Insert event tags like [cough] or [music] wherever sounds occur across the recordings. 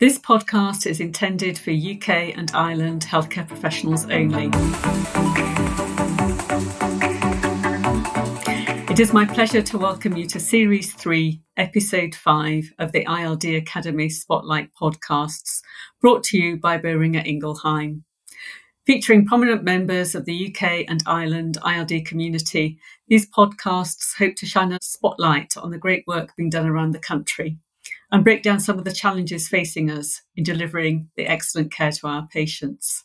This podcast is intended for UK and Ireland healthcare professionals only. It is my pleasure to welcome you to Series 3, Episode 5 of the ILD Academy Spotlight podcasts, brought to you by Boehringer Ingelheim. Featuring prominent members of the UK and Ireland ILD community, these podcasts hope to shine a spotlight on the great work being done around the country and break down some of the challenges facing us in delivering the excellent care to our patients.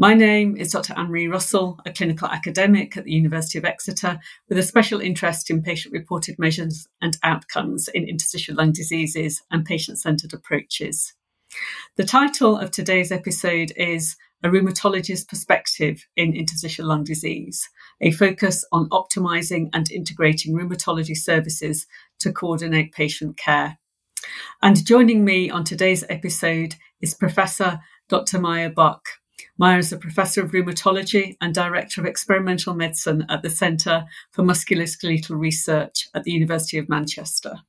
My name is Dr. Anne-Marie Russell, a clinical academic at the University of Exeter with a special interest in patient reported measures and outcomes in interstitial lung diseases and patient centered approaches. The title of today's episode is A Rheumatologist's Perspective in Interstitial Lung Disease, a focus on optimizing and integrating rheumatology services to coordinate patient care. And joining me on today's episode is Professor Dr. Maya Buch. Maya is a professor of rheumatology and director of experimental medicine at the Centre for Musculoskeletal Research at the University of Manchester.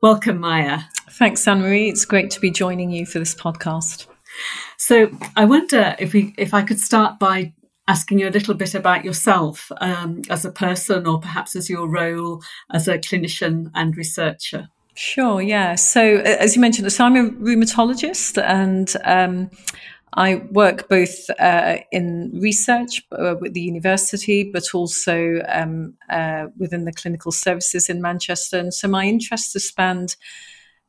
Welcome, Maya. Thanks, Anne Marie. It's great to be joining you for this podcast. So, I wonder if we, if I could start by asking you a little bit about yourself um, as a person, or perhaps as your role as a clinician and researcher. Sure, yeah. So, as you mentioned, so I'm a rheumatologist and um, I work both uh, in research uh, with the university, but also um, uh, within the clinical services in Manchester. And so, my interests have spanned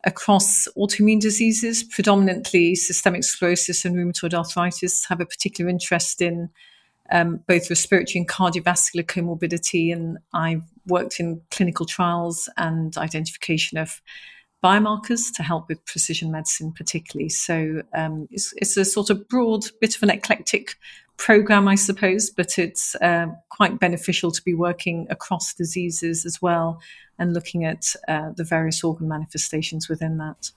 across autoimmune diseases, predominantly systemic sclerosis and rheumatoid arthritis, have a particular interest in um, both respiratory and cardiovascular comorbidity. And I've worked in clinical trials and identification of biomarkers to help with precision medicine, particularly. So um, it's, it's, a sort of broad, bit of an eclectic program, I suppose, but it's uh, quite beneficial to be working across diseases as well and looking at uh, the various organ manifestations within that.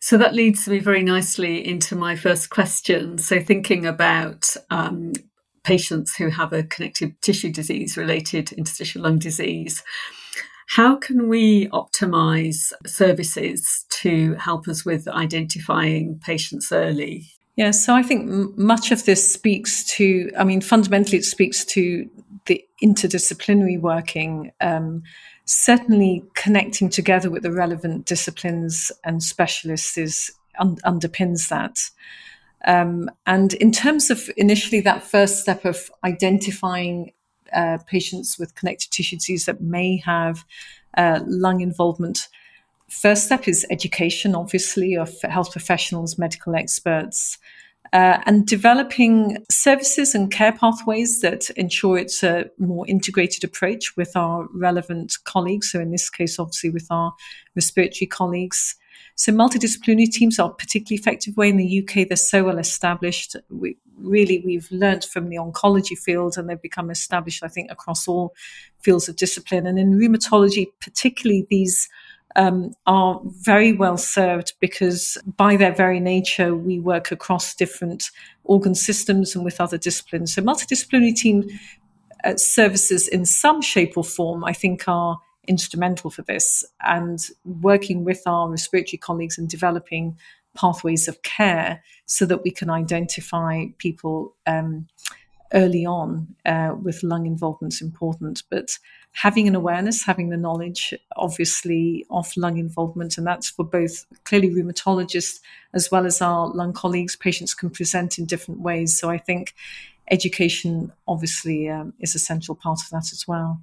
So that leads me very nicely into my first question. So, thinking about um, patients who have a connective tissue disease related interstitial lung disease. How can we optimize services to help us with identifying patients early? Yeah, so I think much of this speaks to, I mean, fundamentally, it speaks to the interdisciplinary working. Um, certainly, connecting together with the relevant disciplines and specialists is un- underpins that. Um, and in terms of initially that first step of identifying uh, patients with connective tissue disease that may have uh, lung involvement, first step is education, obviously, of health professionals, medical experts. Uh, and developing services and care pathways that ensure it's a more integrated approach with our relevant colleagues. So, in this case, obviously, with our respiratory colleagues, so multidisciplinary teams are particularly effective way in the UK. They're so well established. We really we've learned from the oncology field, and they've become established, I think, across all fields of discipline. And in rheumatology, particularly, these um, are very well served because by their very nature, we work across different organ systems and with other disciplines. So multidisciplinary team uh, services in some shape or form, I think, are instrumental for this and working with our respiratory colleagues and developing pathways of care so that we can identify people um, early on uh, with lung involvement is important. But having an awareness, having the knowledge, obviously, of lung involvement, and that's for both clearly rheumatologists as well as our lung colleagues. Patients can present in different ways. So I think education, obviously, um, is a central part of that as well.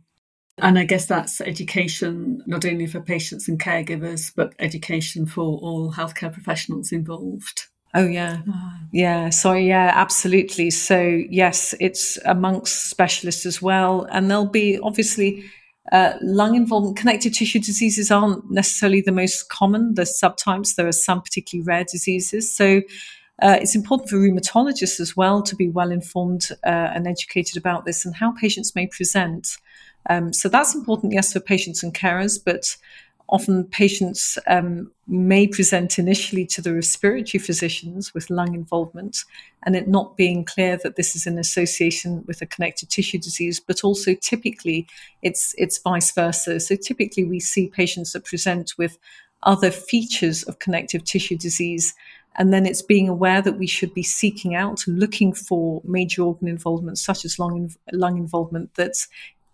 And I guess that's education not only for patients and caregivers, but education for all healthcare professionals involved. Oh yeah, ah. yeah. So yeah, absolutely. So yes, it's amongst specialists as well, and there'll be obviously uh, lung involvement. Connective tissue diseases aren't necessarily the most common. There's subtypes. There are some particularly rare diseases. So uh, it's important for rheumatologists as well to be well informed uh, and educated about this and how patients may present. Um, so that's important, yes, for patients and carers, but often patients um, may present initially to the respiratory physicians with lung involvement and it not being clear that this is an association with a connective tissue disease but also typically it's it's vice versa so typically we see patients that present with other features of connective tissue disease. And then it's being aware that we should be seeking out, looking for major organ involvement, such as lung, lung involvement, that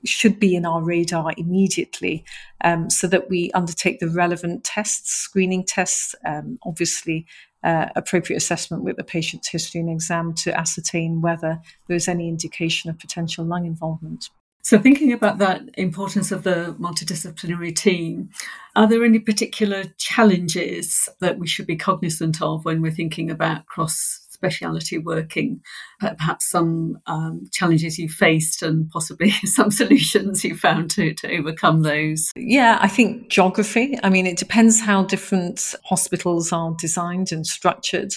should be in our radar immediately um, so that we undertake the relevant tests, screening tests, um, obviously uh, appropriate assessment with the patient's history and exam to ascertain whether there's any indication of potential lung involvement. So, thinking about that importance of the multidisciplinary team, are there any particular challenges that we should be cognizant of when we're thinking about cross speciality working, perhaps some um, challenges you faced and possibly [laughs] some solutions you found to, to overcome those? Yeah, I think geography. I mean, it depends how different hospitals are designed and structured.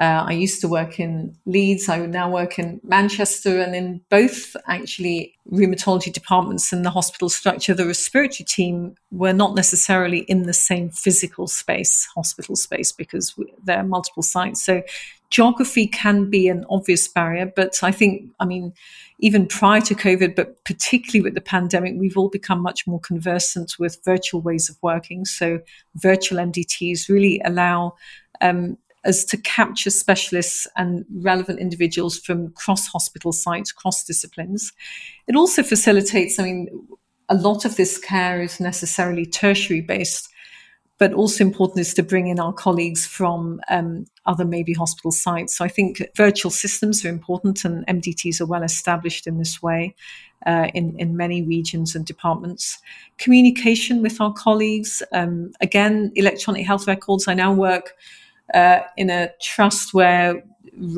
Uh, I used to work in Leeds. I now work in Manchester, and in both actually rheumatology departments and the hospital structure, the respiratory team were not necessarily in the same physical space, hospital space, because there are multiple sites. So geography can be an obvious barrier, but I think, I mean, even prior to COVID, but particularly with the pandemic, we've all become much more conversant with virtual ways of working. So virtual MDTs really allow um, as to capture specialists and relevant individuals from cross hospital sites, cross disciplines. It also facilitates, I mean, a lot of this care is necessarily tertiary based, but also important is to bring in our colleagues from um, other maybe hospital sites. So I think virtual systems are important and MDTs are well established in this way. Uh, in, in many regions and departments. Communication with our colleagues. Um, again, electronic health records. I now work uh, in a trust where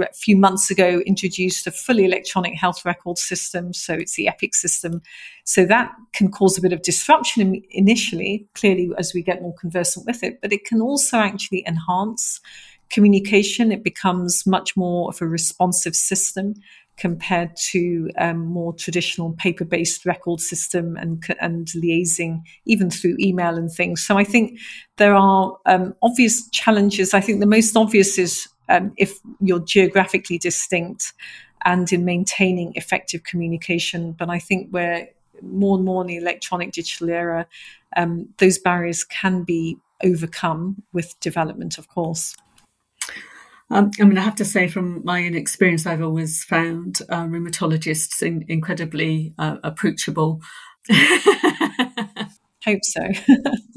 a few months ago introduced a fully electronic health record system. So it's the EPIC system. So that can cause a bit of disruption initially, clearly, as we get more conversant with it, but it can also actually enhance communication. It becomes much more of a responsive system compared to um, more traditional paper-based record system and and liaising even through email and things. So I think there are um, obvious challenges. I think the most obvious is um, if you're geographically distinct and in maintaining effective communication. But I think we're more and more in the electronic digital era, um, those barriers can be overcome with development, of course. Um, I mean, I have to say, from my own experience, I've always found uh, rheumatologists in, incredibly uh, approachable. [laughs] Hope so.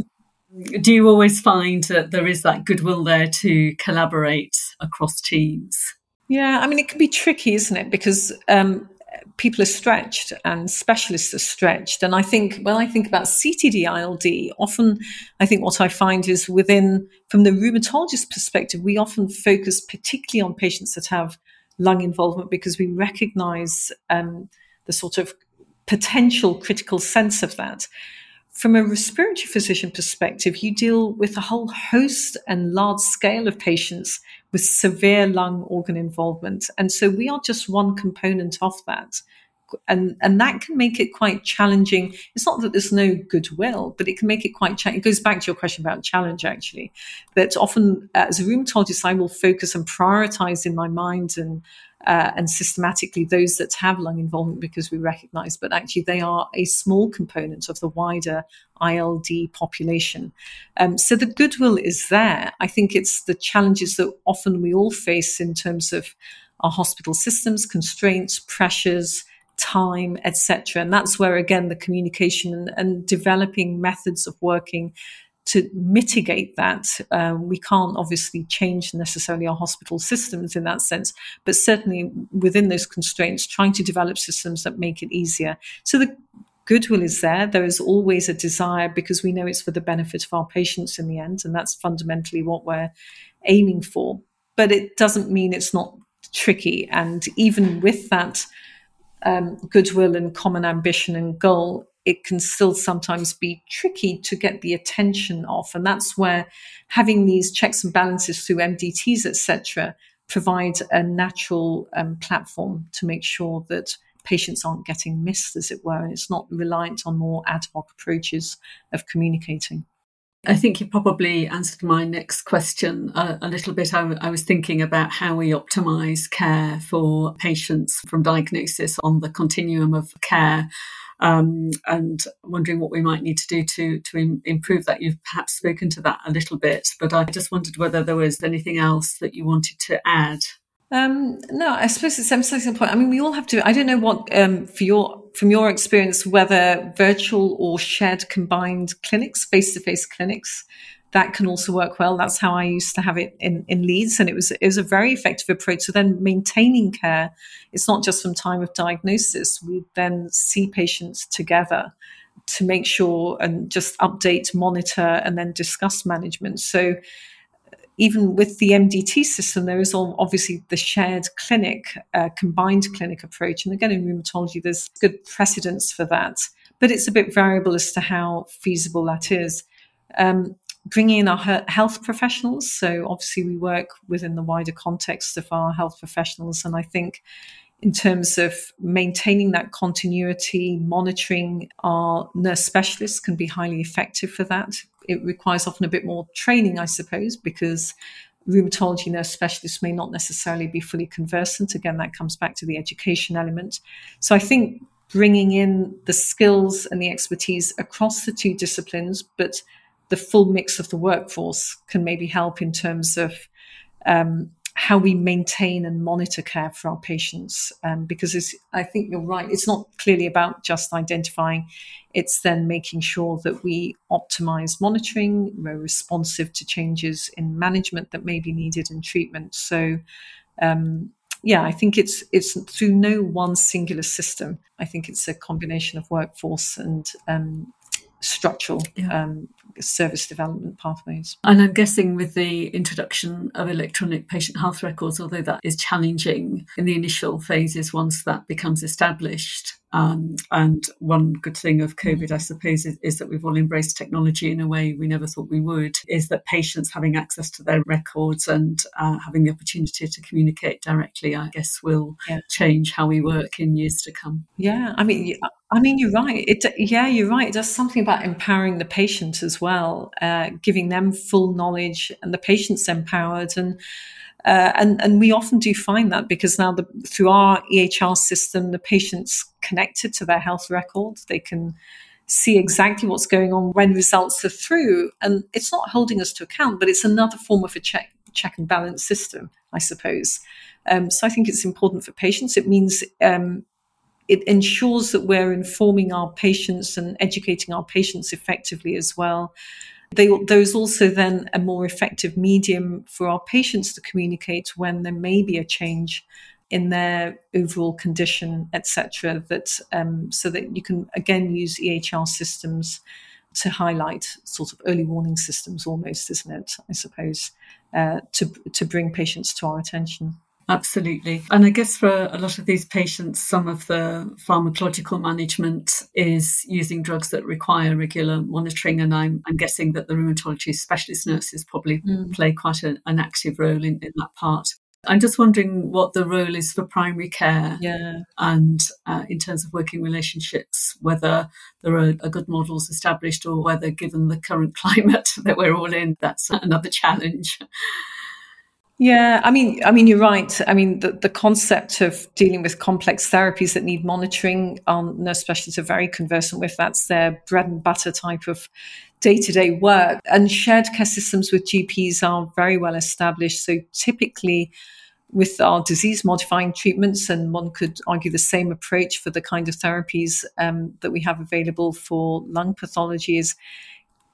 [laughs] Do you always find that there is that goodwill there to collaborate across teams? Yeah, I mean, it can be tricky, isn't it? Because um, people are stretched and specialists are stretched. And I think when I think about CTD ILD, often I think what I find is within, from the rheumatologist perspective, we often focus particularly on patients that have lung involvement because we recognize um, the sort of potential critical sense of that. From a respiratory physician perspective, you deal with a whole host and large scale of patients with severe lung organ involvement. And so we are just one component of that. And, and that can make it quite challenging. It's not that there's no goodwill, but it can make it quite challenging. It goes back to your question about challenge, actually. That often, as a rheumatologist, I will focus and prioritize in my mind and uh, and systematically those that have lung involvement because we recognize, but actually they are a small component of the wider ILD population. Um, so the goodwill is there. I think it's the challenges that often we all face in terms of our hospital systems, constraints, pressures, time, etc. And that's where again the communication and, and developing methods of working to mitigate that, um, we can't obviously change necessarily our hospital systems in that sense, but certainly within those constraints, trying to develop systems that make it easier. So the goodwill is there. There is always a desire because we know it's for the benefit of our patients in the end, and that's fundamentally what we're aiming for. But it doesn't mean it's not tricky. And even with that um, goodwill and common ambition and goal, it can still sometimes be tricky to get the attention of. And that's where having these checks and balances through MDTs, etc., provide a natural um, platform to make sure that patients aren't getting missed, as it were, and it's not reliant on more ad hoc approaches of communicating. I think you probably answered my next question a, a little bit. I, was thinking about how we optimise care for patients from diagnosis on the continuum of care. Um, and wondering what we might need to do to to Im- improve that. You've perhaps spoken to that a little bit, but I just wondered whether there was anything else that you wanted to add. Um, no, I suppose it's emphasizing the point. I mean, we all have to. I don't know what um, for your from your experience whether virtual or shared combined clinics, face to face clinics, that can also work well. That's how I used to have it in, in Leeds, and it was it was a very effective approach. So then maintaining care, it's not just from time of diagnosis. We then see patients together to make sure and just update, monitor, and then discuss management. So even with the MDT system, there is obviously the shared clinic, uh, combined clinic approach. And again, in rheumatology, there's good precedence for that, but it's a bit variable as to how feasible that is. Um, bringing in our health professionals. So obviously, we work within the wider context of our health professionals. And I think in terms of maintaining that continuity, monitoring our nurse specialists can be highly effective for that it requires often a bit more training, I suppose, because rheumatology nurse specialists may not necessarily be fully conversant. Again, that comes back to the education element. So I think bringing in the skills and the expertise across the two disciplines, but the full mix of the workforce can maybe help in terms of um, how we maintain and monitor care for our patients. Um, because I think you're right, it's not clearly about just identifying, it's then making sure that we optimize monitoring, we're responsive to changes in management that may be needed in treatment. So, um, yeah, I think it's it's through no one singular system. I think it's a combination of workforce and um, structural yeah. Service development pathways. And I'm guessing with the introduction of electronic patient health records, although that is challenging in the initial phases once that becomes established, um, and one good thing of COVID, I suppose, is, is, that we've all embraced technology in a way we never thought we would, is that patients having access to their records and uh, having the opportunity to communicate directly, I guess, will yeah. change how we work in years to come. Yeah, I mean, I mean, you're right. It, yeah, you're right. It does something about empowering the patient as well, uh, giving them full knowledge and the patient's empowered. And uh, and, and we often do find that because now the, through our EHR system, the patient's connected to their health record. They can see exactly what's going on when results are through. And it's not holding us to account, but it's another form of a check, check and balance system, I suppose. Um, so I think it's important for patients. It means um, it ensures that we're informing our patients and educating our patients effectively as well. They, there is also then a more effective medium for our patients to communicate when there may be a change in their overall condition, etc. That um, so that you can again use EHR systems to highlight sort of early warning systems, almost, isn't it? I suppose uh, to to bring patients to our attention. Absolutely. And I guess for a lot of these patients, some of the pharmacological management is using drugs that require regular monitoring. And I'm, I'm guessing that the rheumatology specialist nurses probably mm. play quite a, an active role in, in that part. I'm just wondering what the role is for primary care yeah. and uh, in terms of working relationships, whether there are, are, good models established or whether, given the current [laughs] climate that we're all in, that's another challenge. Yeah, I mean, I mean, you're right. I mean, the, the concept of dealing with complex therapies that need monitoring, um, nurse specialists are very conversant with. That's their bread and butter type of day to day work. And shared care systems with GPs are very well established. So typically, with our disease modifying treatments, and one could argue the same approach for the kind of therapies um, that we have available for lung pathology is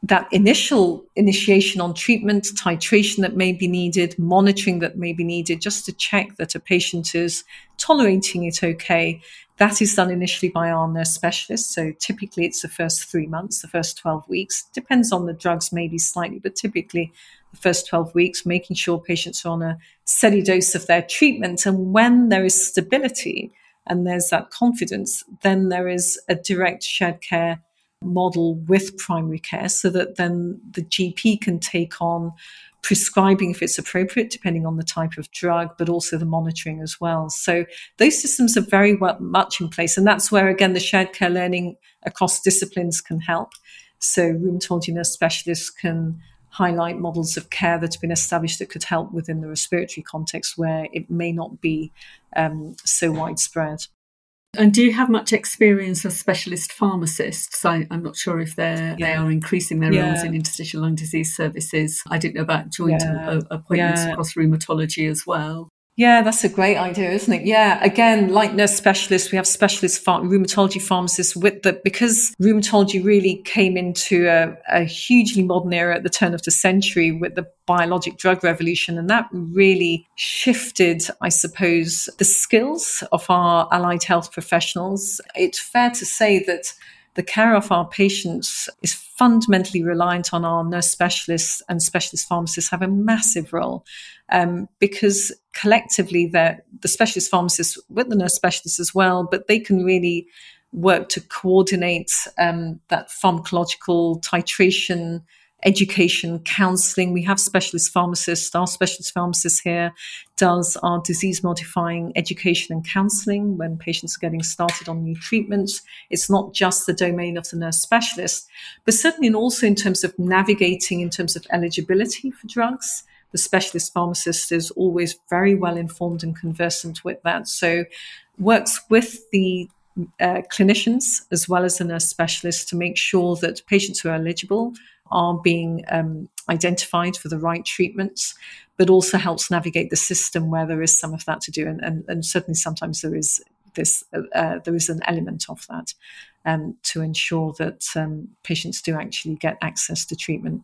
that initial initiation on treatment, titration that may be needed, monitoring that may be needed, just to check that a patient is tolerating it okay. That is done initially by our nurse specialist. So typically it's the first three months, the first 12 weeks. Depends on the drugs, maybe slightly, but typically the first 12 weeks, making sure patients are on a steady dose of their treatment. And when there is stability and there's that confidence, then there is a direct shared care model with primary care so that then the GP can take on prescribing if it's appropriate, depending on the type of drug, but also the monitoring as well. So those systems are very well, much in place. And that's where, again, the shared care learning across disciplines can help. So rheumatology nurse specialists can highlight models of care that have been established that could help within the respiratory context where it may not be um, so widespread. And do you have much experience of specialist pharmacists? I, am not sure if they're yeah. they are increasing their yeah. roles in interstitial lung disease services. I didn't know about joint yeah. appointments across rheumatology as well. Yeah, that's a great idea, isn't it? Yeah. Again, like nurse specialists, we have specialist rheumatology pharmacists with the, because rheumatology really came into a, a hugely modern era at the turn of the century with the biologic drug revolution. And that really shifted, I suppose, the skills of our allied health professionals. It's fair to say that the care of our patients is fundamentally reliant on our nurse specialists and specialist pharmacists have a massive role um, because collectively the specialist pharmacists with the nurse specialists as well, but they can really work to coordinate um, that pharmacological titration education, counseling. We have specialist pharmacists. Our specialist pharmacist here does our disease modifying education and counseling when patients are getting started on new treatments. It's not just the domain of the nurse specialist, but certainly also in terms of navigating in terms of eligibility for drugs. The specialist pharmacist is always very well informed and conversant with that. So works with the uh, clinicians as well as the nurse specialists to make sure that patients who are eligible are being um, identified for the right treatments, but also helps navigate the system where there is some of that to do. And, and, and certainly sometimes there is this, uh, uh, there is an element of that um, to ensure that um, patients do actually get access to treatment.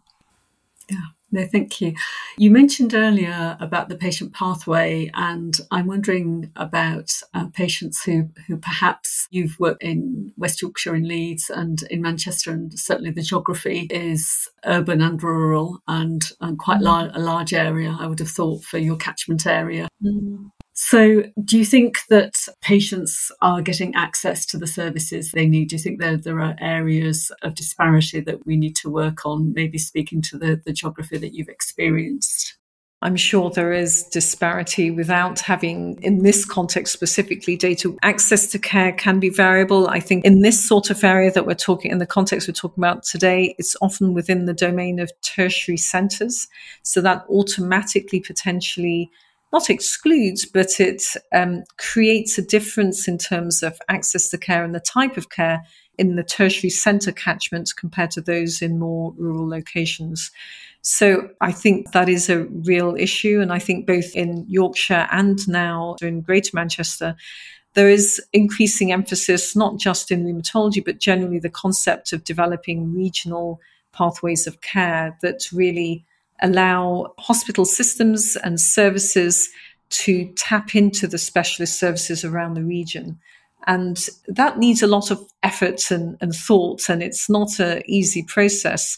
Yeah. No, thank you. You mentioned earlier about the patient pathway, and I'm wondering about uh, patients who, who perhaps you've worked in West Yorkshire and Leeds and in Manchester, and certainly the geography is urban and rural and, and quite lar- a large area, I would have thought, for your catchment area. Mm-hmm. So, do you think that patients are getting access to the services they need? Do you think there, there are areas of disparity that we need to work on, maybe speaking to the, the geography that you've experienced? I'm sure there is disparity without having, in this context specifically, data. Access to care can be variable. I think in this sort of area that we're talking, in the context we're talking about today, it's often within the domain of tertiary centres. So that automatically potentially not excludes, but it um, creates a difference in terms of access to care and the type of care in the tertiary centre catchments compared to those in more rural locations. So I think that is a real issue. And I think both in Yorkshire and now in Greater Manchester, there is increasing emphasis, not just in rheumatology, but generally the concept of developing regional pathways of care that really allow hospital systems and services to tap into the specialist services around the region. And that needs a lot of effort and, and thought, and it's not an easy process.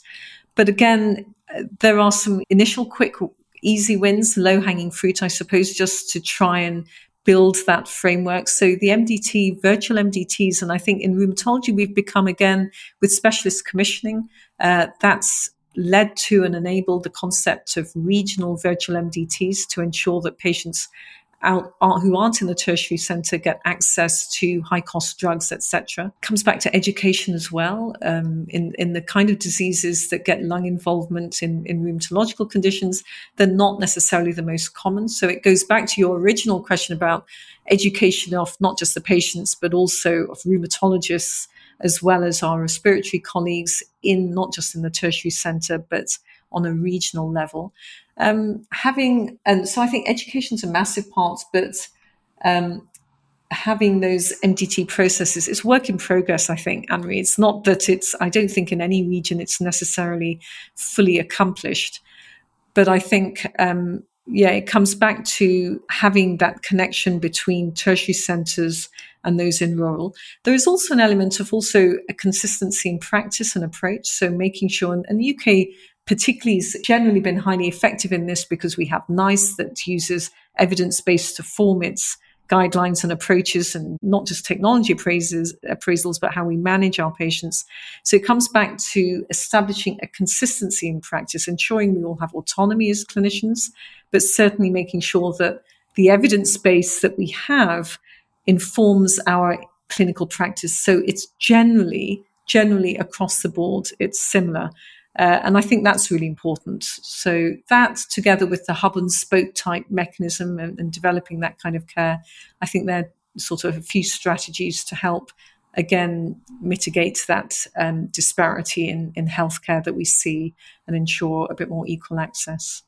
But again, there are some initial quick, easy wins, low hanging fruit, I suppose, just to try and build that framework. So the MDT, virtual MDTs, and I think in rheumatology, we've become again with specialist commissioning, uh, that's led to and enabled the concept of regional virtual MDTs to ensure that patients out, who aren't in the tertiary centre get access to high cost drugs, etc. Comes back to education as well um, in in the kind of diseases that get lung involvement in in rheumatological conditions. They're not necessarily the most common. So it goes back to your original question about education of not just the patients but also of rheumatologists as well as our respiratory colleagues in not just in the tertiary centre, but on a regional level. Um, having, and so I think education is a massive part, but um, having those MDT processes is work in progress, I think, Anne-Marie. It's not that it's, I don't think in any region it's necessarily fully accomplished. But I think um, yeah, it comes back to having that connection between tertiary centres and those in rural. There is also an element of also a consistency in practice and approach. So making sure, and the UK particularly has generally been highly effective in this because we have NICE that uses evidence based to form its guidelines and approaches and not just technology appraisals, appraisals, but how we manage our patients. So it comes back to establishing a consistency in practice, ensuring we all have autonomy as clinicians, but certainly making sure that the evidence base that we have informs our clinical practice. So it's generally generally across the board, it's similar. Uh, and I think that's really important. So that together with the hub and spoke type mechanism and, and developing that kind of care, I think they're sort of a few strategies to help again mitigate that um, disparity in, in healthcare that we see and ensure a bit more equal access.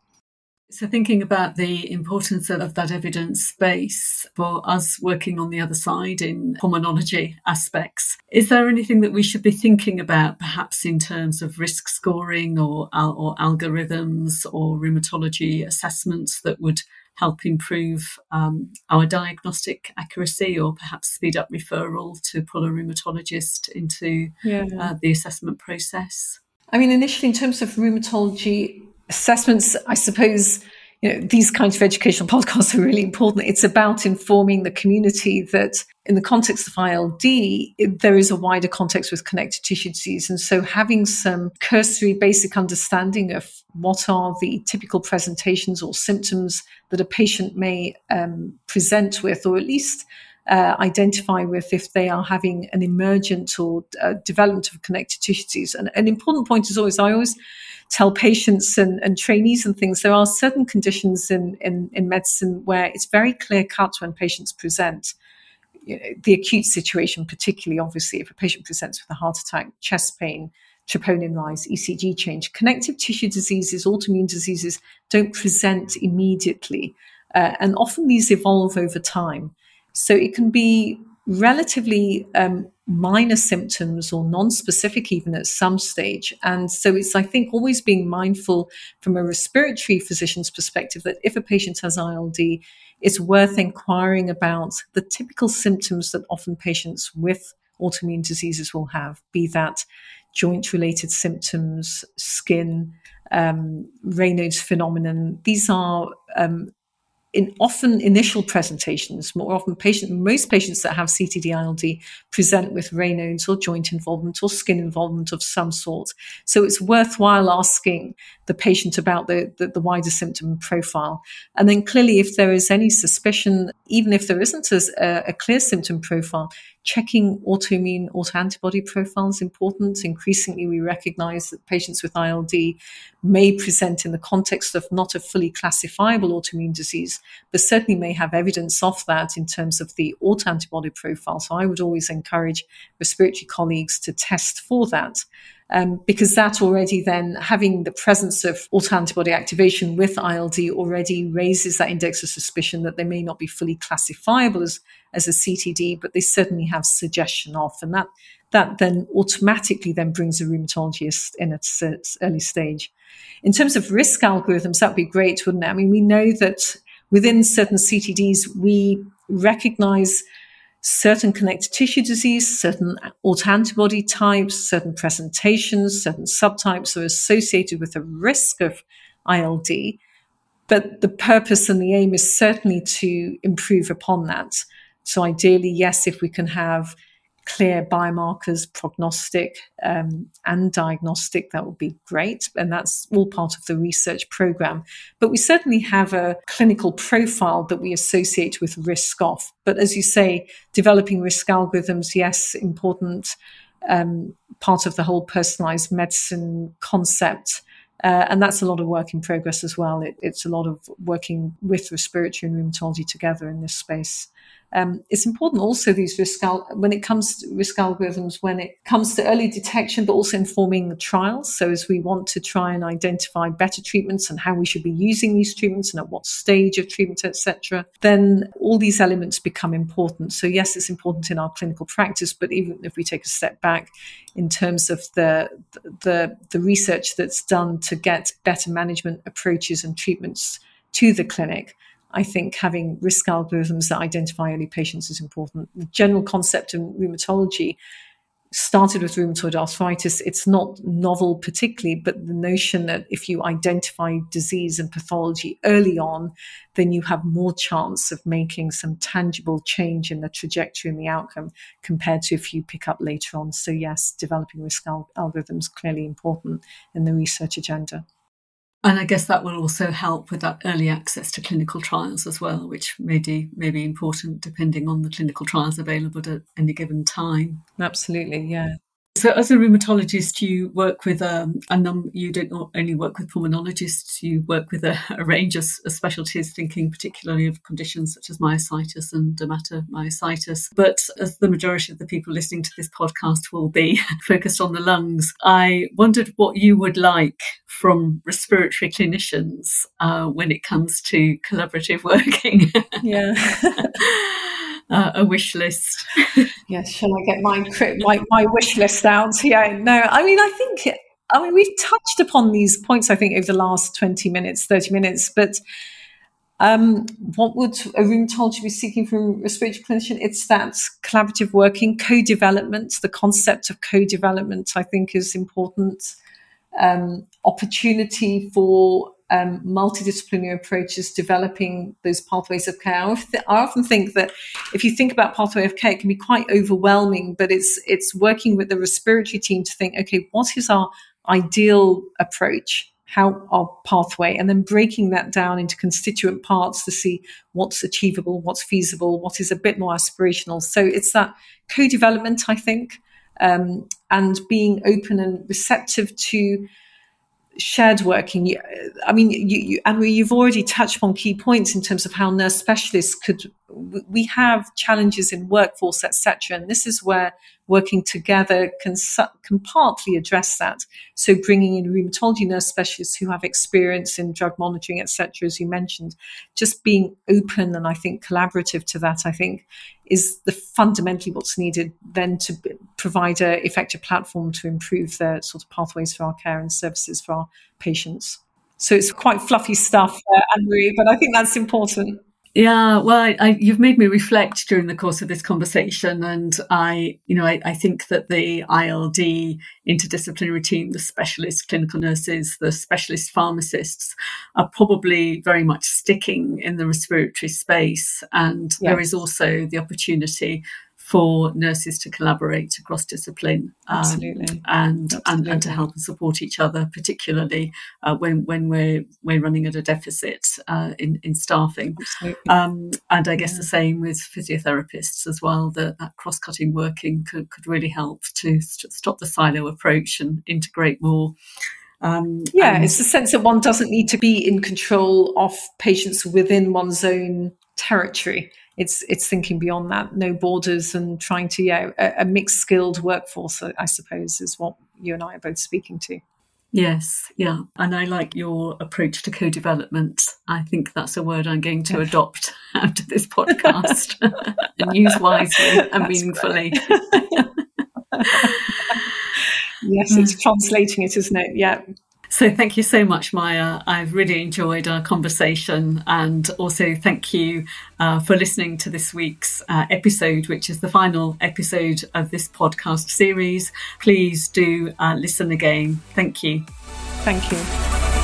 So, thinking about the importance of that evidence base for us working on the other side in pulmonology aspects, is there anything that we should be thinking about, perhaps in terms of risk scoring or, or algorithms or rheumatology assessments that would help improve um, our diagnostic accuracy or perhaps speed up referral to pull a rheumatologist into yeah. uh, the assessment process? I mean, initially, in terms of rheumatology assessments, I suppose, you know, these kinds of educational [laughs] podcasts are really important. It's about informing the community that in the context of ILD, it, there is a wider context with connective tissue disease. And so having some cursory basic understanding of what are the typical presentations or symptoms that a patient may um, present with, or at least uh, identify with if they are having an emergent or uh, development of connective tissue disease. And an important point is always, I always tell patients and, and trainees and things, there are certain conditions in, in, in medicine where it's very clear cut when patients present. You know, the acute situation, particularly obviously, if a patient presents with a heart attack, chest pain, troponin rise, ECG change. Connective tissue diseases, autoimmune diseases don't present immediately. Uh, and often these evolve over time. So it can be relatively um, minor symptoms or non-specific even at some stage and so it's i think always being mindful from a respiratory physician's perspective that if a patient has ild it's worth inquiring about the typical symptoms that often patients with autoimmune diseases will have be that joint related symptoms skin um, Raynaud's phenomenon. These are um, in often initial presentations, more often patient, most patients that have CTD-ILD present with Raynaud's or joint involvement or skin involvement of some sort. So it's worthwhile asking the patient about the, the, the wider symptom profile. And then clearly, if there is any suspicion, even if there isn't a, a clear symptom profile, checking autoimmune autoantibody profile is important. Increasingly, we recognize that patients with ILD may present in the context of not a fully classifiable autoimmune disease, but certainly may have evidence of that in terms of the autoantibody profile. So I would always encourage respiratory colleagues to test for that. Um, because that already then having the presence of autoantibody activation with ILD already raises that index of suspicion that they may not be fully classifiable as, as a CTD, but they certainly have suggestion of, and that that then automatically then brings a rheumatologist in at its early stage. In terms of risk algorithms, that would be great, wouldn't it? I mean, we know that within certain CTDs, we recognize certain connective tissue disease, certain autoantibody types, certain presentations, certain subtypes are associated with a risk of ILD. But the purpose and the aim is certainly to improve upon that. So ideally, yes, if we can have clear biomarkers, prognostic um, and diagnostic, that would be great. And that's all part of the research program. But we certainly have a clinical profile that we associate with risk off. But as you say, developing risk algorithms, yes, important um, part of the whole personalized medicine concept. Uh, and that's a lot of work in progress as well. It, it's a lot of working with respiratory and rheumatology together in this space. Um, it's important also these risk al- when it comes to risk algorithms when it comes to early detection, but also informing the trials. So as we want to try and identify better treatments and how we should be using these treatments and at what stage of treatment, etc., then all these elements become important. So yes, it's important in our clinical practice, but even if we take a step back in terms of the the the research that's done to get better management approaches and treatments to the clinic I think having risk algorithms that identify early patients is important. The general concept in rheumatology started with rheumatoid arthritis. It's not novel particularly, but the notion that if you identify disease and pathology early on, then you have more chance of making some tangible change in the trajectory and the outcome compared to if you pick up later on. So yes, developing risk al- algorithms clearly important in the research agenda. And I guess that will also help with that early access to clinical trials as well, which may, be, may be important depending on the clinical trials available at any given time. Absolutely, yeah. So, as a rheumatologist, you work with um, a number. You don't only work with pulmonologists. You work with a, a range of, of, specialties, thinking particularly of conditions such as myositis and dermatomyositis. But as the majority of the people listening to this podcast will be [laughs] focused on the lungs, I wondered what you would like from respiratory clinicians uh, when it comes to collaborative [laughs] working. yeah. [laughs] uh, a wish list. [laughs] yes, shall I get my, my my wish list out? Yeah, no, I mean, I think, I mean, we've touched upon these points. I think over the last twenty minutes, thirty minutes, but. Um, what would a rheumatologist be seeking from a respiratory clinician? It's that collaborative working, co-development. The concept of co-development, I think, is important. Um, opportunity for um, multidisciplinary approaches developing those pathways of care. I often think that if you think about pathway of care, it can be quite overwhelming, but it's it's working with the respiratory team to think, okay, what is our ideal approach? How our pathway, and then breaking that down into constituent parts to see what's achievable, what's feasible, what is a bit more aspirational. So it's that co-development, I think, um, and being open and receptive to shared working. I mean, you, you, and you've already touched on key points in terms of how nurse specialists could. We have challenges in workforce, etc., and this is where working together can, can partly address that. So bringing in rheumatology nurse specialists who have experience in drug monitoring, etc., as you mentioned, just being open and I think collaborative to that, I think is the fundamentally what's needed then to provide a effective platform to improve the sort of pathways for our care and services for our patients. So it's quite fluffy stuff, uh, Anne-Marie, but I think that's important. Yeah, well, I, I, you've made me reflect during the course of this conversation, and I, you know, I, I, think that the ILD interdisciplinary team, the specialist clinical nurses, the specialist pharmacists, are probably very much sticking in the respiratory space, and yes. there is also the opportunity for nurses to collaborate across discipline um, and, and and to help and support each other, particularly uh, when when we're we're running at a deficit uh, in in staffing. Um, and I guess yeah. the same with physiotherapists as well. That that cross cutting working could could really help to st- stop the silo approach and integrate more. Um, yeah, it's the sense that one doesn't need to be in control of patients within one's own territory it's it's thinking beyond that, no borders, and trying to yeah a, a mixed skilled workforce. I suppose is what you and I are both speaking to. Yes, yeah. And I like your approach to co development. I think that's a word I'm going to [laughs] adopt after this podcast [laughs] and use wisely and meaningfully. [laughs] yes, it's mm. translating it, isn't it? Yeah. So thank you so much, Maya. I've really enjoyed our conversation, and also thank you uh, for listening to this week's uh, episode, which is the final episode of this podcast series. Please do uh, listen again. Thank you. Thank you.